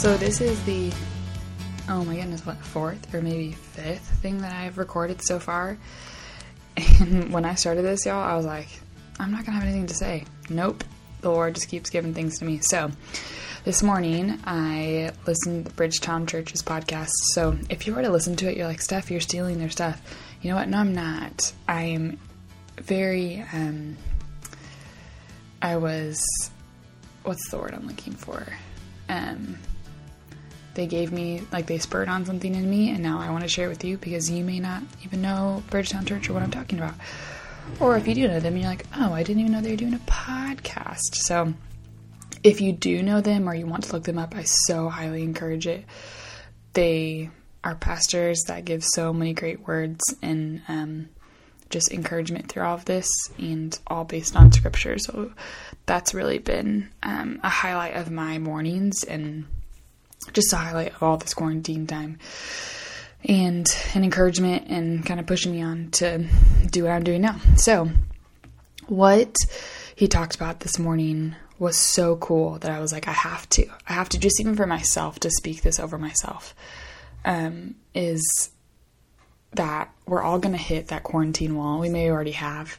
So this is the oh my goodness, what fourth or maybe fifth thing that I've recorded so far. And when I started this, y'all, I was like, I'm not gonna have anything to say. Nope. The Lord just keeps giving things to me. So this morning I listened to Bridgetown Church's podcast. So if you were to listen to it, you're like, Steph, you're stealing their stuff. You know what? No, I'm not. I am very um I was what's the word I'm looking for? Um they gave me like they spurred on something in me and now I want to share it with you because you may not even know Bridgetown Church or what I'm talking about. Or if you do know them you're like, "Oh, I didn't even know they were doing a podcast." So if you do know them or you want to look them up, I so highly encourage it. They are pastors that give so many great words and um, just encouragement through all of this, and all based on scripture. So that's really been um, a highlight of my mornings and just a highlight of all this quarantine time. And an encouragement and kind of pushing me on to do what I'm doing now. So, what he talked about this morning was so cool that I was like, I have to. I have to, just even for myself, to speak this over myself. Um, is that we're all going to hit that quarantine wall. We may already have,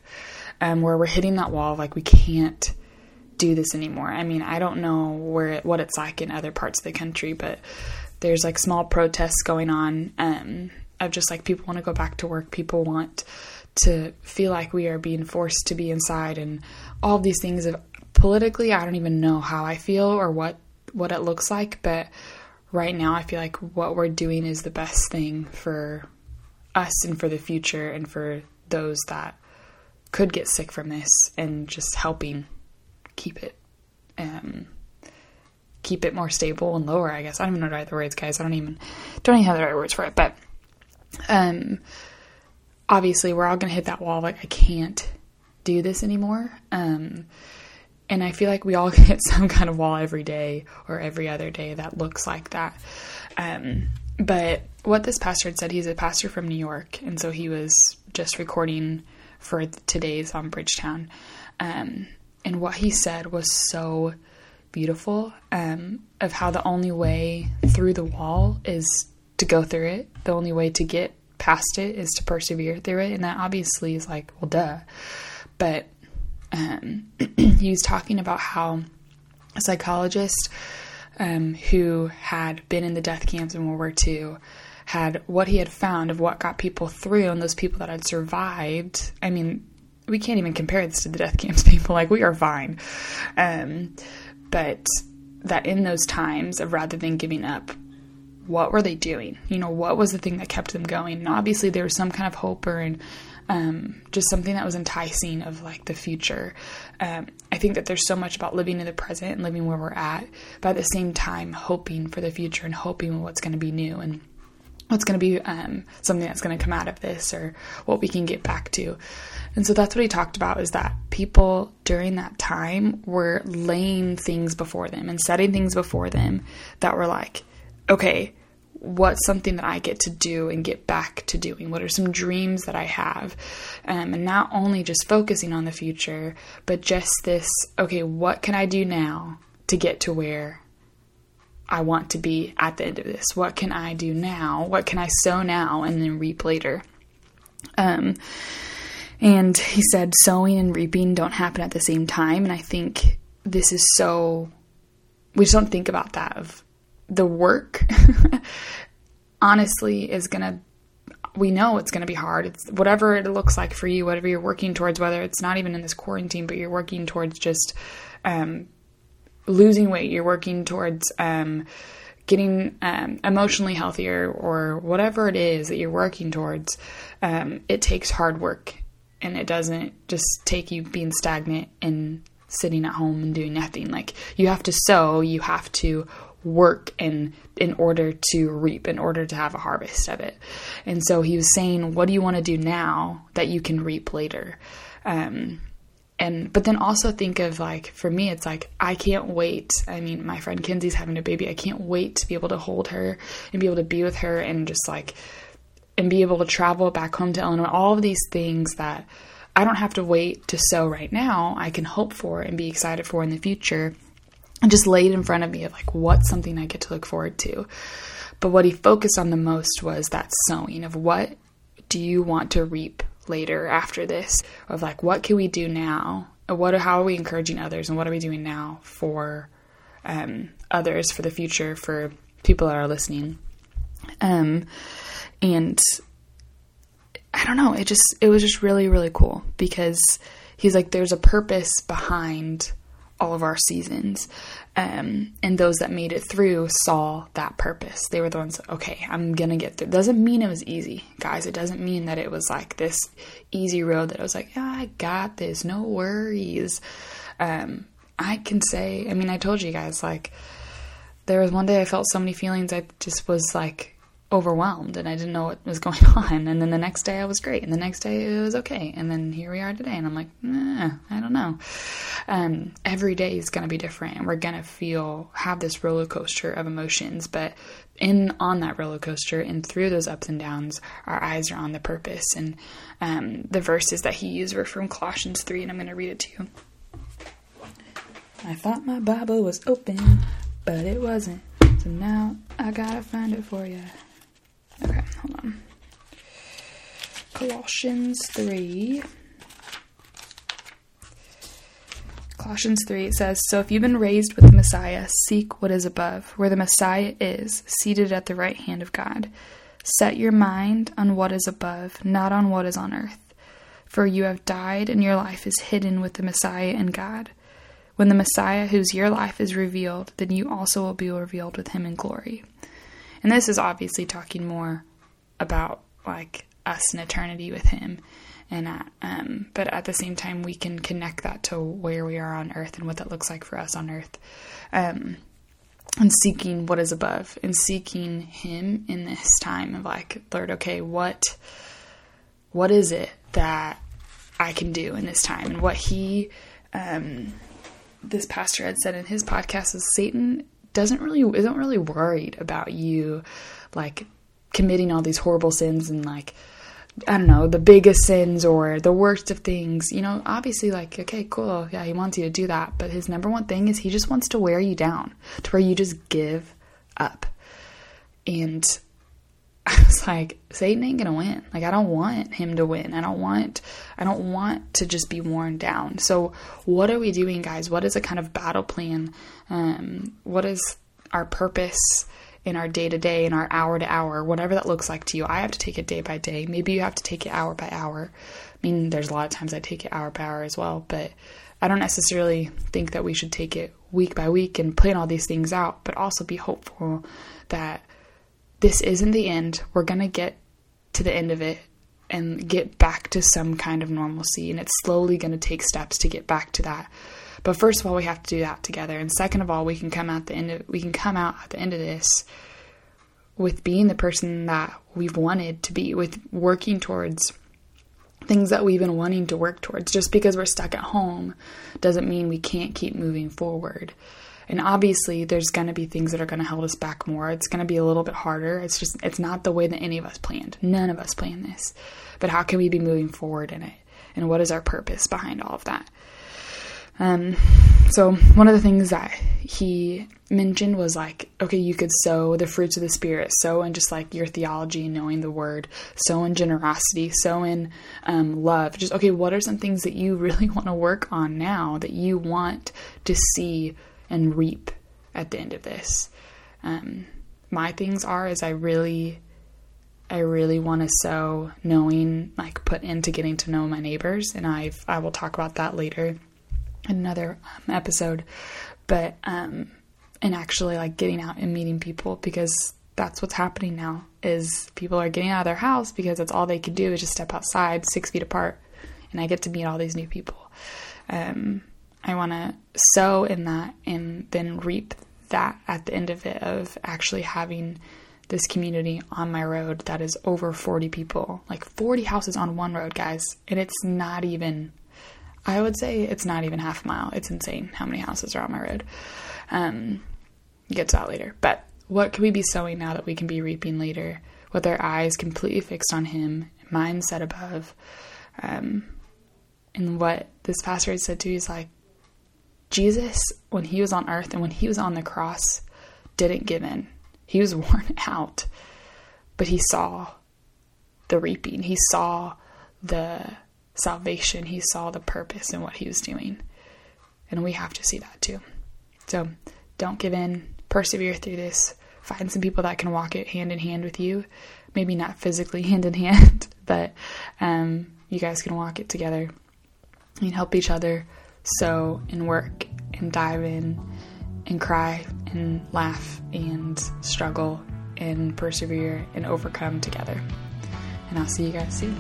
um, where we're hitting that wall like we can't do this anymore. I mean, I don't know where what it's like in other parts of the country, but there's like small protests going on um, of just like people want to go back to work. People want to feel like we are being forced to be inside, and all these things. Of politically, I don't even know how I feel or what what it looks like, but right now I feel like what we're doing is the best thing for us and for the future and for those that could get sick from this and just helping keep it um, keep it more stable and lower i guess. I don't even know the right words guys. I don't even don't even have the right words for it but um obviously we're all gonna hit that wall like i can't do this anymore um and i feel like we all hit some kind of wall every day or every other day that looks like that. Um but what this pastor had said, he's a pastor from New York, and so he was just recording for today's on Bridgetown. Um, and what he said was so beautiful um, of how the only way through the wall is to go through it. The only way to get past it is to persevere through it. And that obviously is like, well, duh. But um, he was talking about how a psychologist um, who had been in the death camps in World War II had what he had found of what got people through and those people that had survived. I mean, we can't even compare this to the death camps people. Like, we are fine. Um, but that in those times of rather than giving up, what were they doing? You know, what was the thing that kept them going? And obviously, there was some kind of hope or and um, just something that was enticing of like the future. Um, I think that there's so much about living in the present and living where we're at, but at the same time, hoping for the future and hoping what's going to be new and what's going to be um, something that's going to come out of this or what we can get back to. And so that's what he talked about is that people during that time were laying things before them and setting things before them that were like, okay, what's something that I get to do and get back to doing? What are some dreams that I have? Um, and not only just focusing on the future, but just this okay, what can I do now to get to where I want to be at the end of this? What can I do now? What can I sow now and then reap later? Um, and he said sowing and reaping don't happen at the same time. And I think this is so, we just don't think about that of the work honestly is going to we know it's going to be hard. It's whatever it looks like for you, whatever you're working towards, whether it's not even in this quarantine, but you're working towards just um, losing weight, you're working towards um, getting um, emotionally healthier, or whatever it is that you're working towards. Um, it takes hard work, and it doesn't just take you being stagnant and sitting at home and doing nothing. Like you have to sow, you have to work in in order to reap in order to have a harvest of it and so he was saying what do you want to do now that you can reap later um, and but then also think of like for me it's like i can't wait. I mean my friend kinsey's having a baby. I can't wait to be able to hold her and be able to be with her and just like and be able to travel back home to illinois. All of these things that i don't have to wait to sow right now i can hope for and be excited for in the future. And just laid in front of me of like what's something I get to look forward to. But what he focused on the most was that sowing of what do you want to reap later after this of like what can we do now? What how are we encouraging others and what are we doing now for um, others for the future for people that are listening? Um, and i don't know it just it was just really really cool because he's like there's a purpose behind all of our seasons. Um, and those that made it through saw that purpose. They were the ones, okay, I'm gonna get through. Doesn't mean it was easy, guys. It doesn't mean that it was like this easy road that I was like, yeah, I got this, no worries. Um, I can say, I mean, I told you guys, like, there was one day I felt so many feelings, I just was like, overwhelmed and I didn't know what was going on. And then the next day I was great, and the next day it was okay. And then here we are today, and I'm like, I don't know. Um, every day is going to be different, and we're going to feel have this roller coaster of emotions. But in on that roller coaster and through those ups and downs, our eyes are on the purpose. And um, the verses that he used were from Colossians three, and I'm going to read it to you. I thought my Bible was open, but it wasn't. So now I gotta find it for you. Okay, hold on. Colossians 3. Colossians 3 it says, So if you've been raised with the Messiah, seek what is above, where the Messiah is, seated at the right hand of God. Set your mind on what is above, not on what is on earth. For you have died, and your life is hidden with the Messiah in God. When the Messiah, who's your life, is revealed, then you also will be revealed with him in glory. And this is obviously talking more about like us in eternity with Him, and uh, um, but at the same time we can connect that to where we are on Earth and what that looks like for us on Earth, um, and seeking what is above and seeking Him in this time of like Lord, okay, what what is it that I can do in this time, and what He um, this pastor had said in his podcast is Satan doesn't really isn't really worried about you like committing all these horrible sins and like I don't know, the biggest sins or the worst of things, you know, obviously, like, okay, cool, yeah, he wants you to do that. But his number one thing is he just wants to wear you down to where you just give up. And I was like, Satan ain't gonna win. Like, I don't want him to win. I don't want, I don't want to just be worn down. So, what are we doing, guys? What is a kind of battle plan? Um, what is our purpose? in our day to day, in our hour to hour, whatever that looks like to you. I have to take it day by day. Maybe you have to take it hour by hour. I mean, there's a lot of times I take it hour by hour as well, but I don't necessarily think that we should take it week by week and plan all these things out, but also be hopeful that this isn't the end. We're going to get to the end of it and get back to some kind of normalcy, and it's slowly going to take steps to get back to that. But first of all, we have to do that together. And second of all, we can come out the end of we can come out at the end of this with being the person that we've wanted to be, with working towards things that we've been wanting to work towards. Just because we're stuck at home doesn't mean we can't keep moving forward. And obviously, there's going to be things that are going to hold us back more. It's going to be a little bit harder. It's just, it's not the way that any of us planned. None of us planned this. But how can we be moving forward in it? And what is our purpose behind all of that? Um, so one of the things that he mentioned was like, okay, you could sow the fruits of the spirit, sow in just like your theology, knowing the word, sow in generosity, sow in um, love. Just okay, what are some things that you really want to work on now that you want to see and reap at the end of this? Um, my things are is I really I really want to sow knowing like put into getting to know my neighbors and I've I will talk about that later in another um, episode, but um, and actually like getting out and meeting people because that's what's happening now is people are getting out of their house because that's all they could do is just step outside six feet apart, and I get to meet all these new people. Um, I want to sow in that and then reap that at the end of it of actually having this community on my road that is over 40 people, like 40 houses on one road, guys, and it's not even I would say it's not even half a mile. It's insane how many houses are on my road. Um, get to that later. But what can we be sowing now that we can be reaping later with our eyes completely fixed on Him, mind set above? Um, and what this pastor had said too is like, Jesus, when he was on earth and when he was on the cross, didn't give in. He was worn out, but he saw the reaping. He saw the salvation. He saw the purpose in what he was doing. And we have to see that too. So don't give in, persevere through this. Find some people that can walk it hand in hand with you. Maybe not physically hand in hand, but um, you guys can walk it together and help each other sow and work and dive in and cry and laugh and struggle and persevere and overcome together. And I'll see you guys soon.